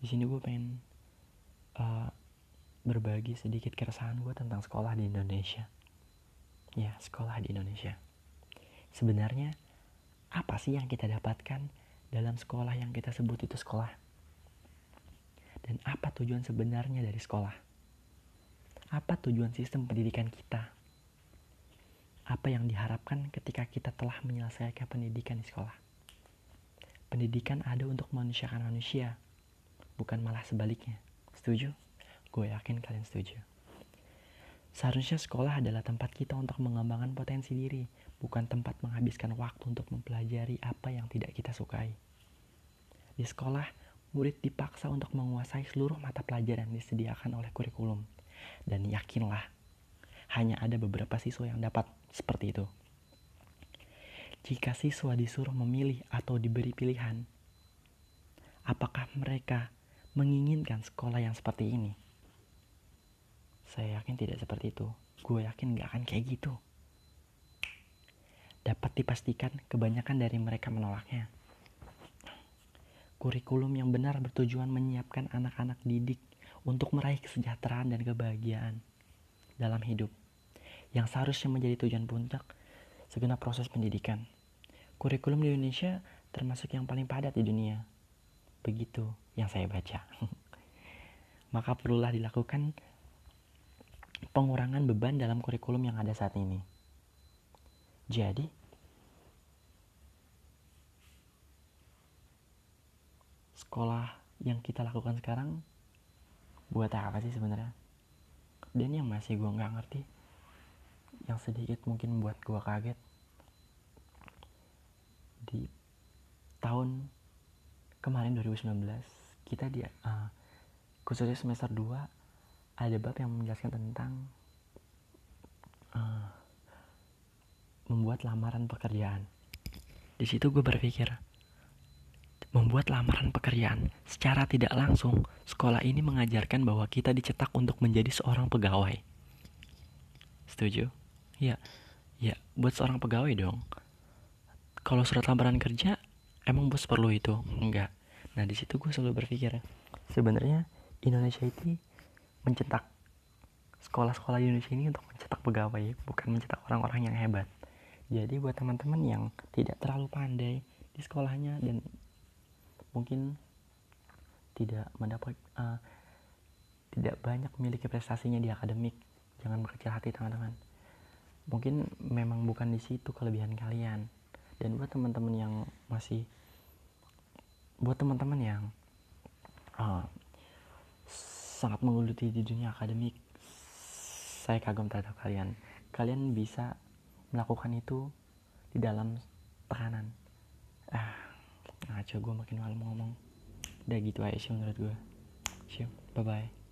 di sini gue pengen uh, berbagi sedikit keresahan gue tentang sekolah di Indonesia. Ya sekolah di Indonesia. Sebenarnya apa sih yang kita dapatkan dalam sekolah yang kita sebut itu sekolah? Dan apa tujuan sebenarnya dari sekolah? Apa tujuan sistem pendidikan kita? Apa yang diharapkan ketika kita telah menyelesaikan pendidikan di sekolah? Pendidikan ada untuk manusiakan manusia bukan malah sebaliknya setuju Gue yakin kalian setuju. Seharusnya sekolah adalah tempat kita untuk mengembangkan potensi diri, bukan tempat menghabiskan waktu untuk mempelajari apa yang tidak kita sukai. Di sekolah, murid dipaksa untuk menguasai seluruh mata pelajaran yang disediakan oleh kurikulum. Dan yakinlah, hanya ada beberapa siswa yang dapat seperti itu. Jika siswa disuruh memilih atau diberi pilihan, apakah mereka menginginkan sekolah yang seperti ini? Saya yakin tidak seperti itu. Gue yakin gak akan kayak gitu. Dapat dipastikan kebanyakan dari mereka menolaknya. Kurikulum yang benar bertujuan menyiapkan anak-anak didik untuk meraih kesejahteraan dan kebahagiaan dalam hidup yang seharusnya menjadi tujuan puncak segenap proses pendidikan. Kurikulum di Indonesia termasuk yang paling padat di dunia. Begitu yang saya baca. Maka perlulah dilakukan pengurangan beban dalam kurikulum yang ada saat ini. Jadi, sekolah yang kita lakukan sekarang buat apa sih sebenarnya? Dan yang masih gue nggak ngerti, yang sedikit mungkin buat gue kaget, di tahun kemarin 2019 kita di uh, khususnya semester 2 ada bab yang menjelaskan tentang uh, membuat lamaran pekerjaan. Di situ gue berpikir, membuat lamaran pekerjaan secara tidak langsung, sekolah ini mengajarkan bahwa kita dicetak untuk menjadi seorang pegawai. Setuju? Ya, ya, buat seorang pegawai dong. Kalau surat lamaran kerja, emang bos perlu itu? Enggak. Nah, di situ gue selalu berpikir, sebenarnya Indonesia itu mencetak sekolah-sekolah Indonesia ini untuk mencetak pegawai bukan mencetak orang-orang yang hebat. Jadi buat teman-teman yang tidak terlalu pandai di sekolahnya dan mungkin tidak mendapat uh, tidak banyak memiliki prestasinya di akademik jangan berkecil hati teman-teman. Mungkin memang bukan di situ kelebihan kalian. Dan buat teman-teman yang masih buat teman-teman yang uh, sangat menggeluti di dunia akademik saya kagum terhadap kalian. Kalian bisa melakukan itu di dalam tekanan. Ah ngaco gue makin malam ngomong. Udah gitu aja sih menurut gue sih bye bye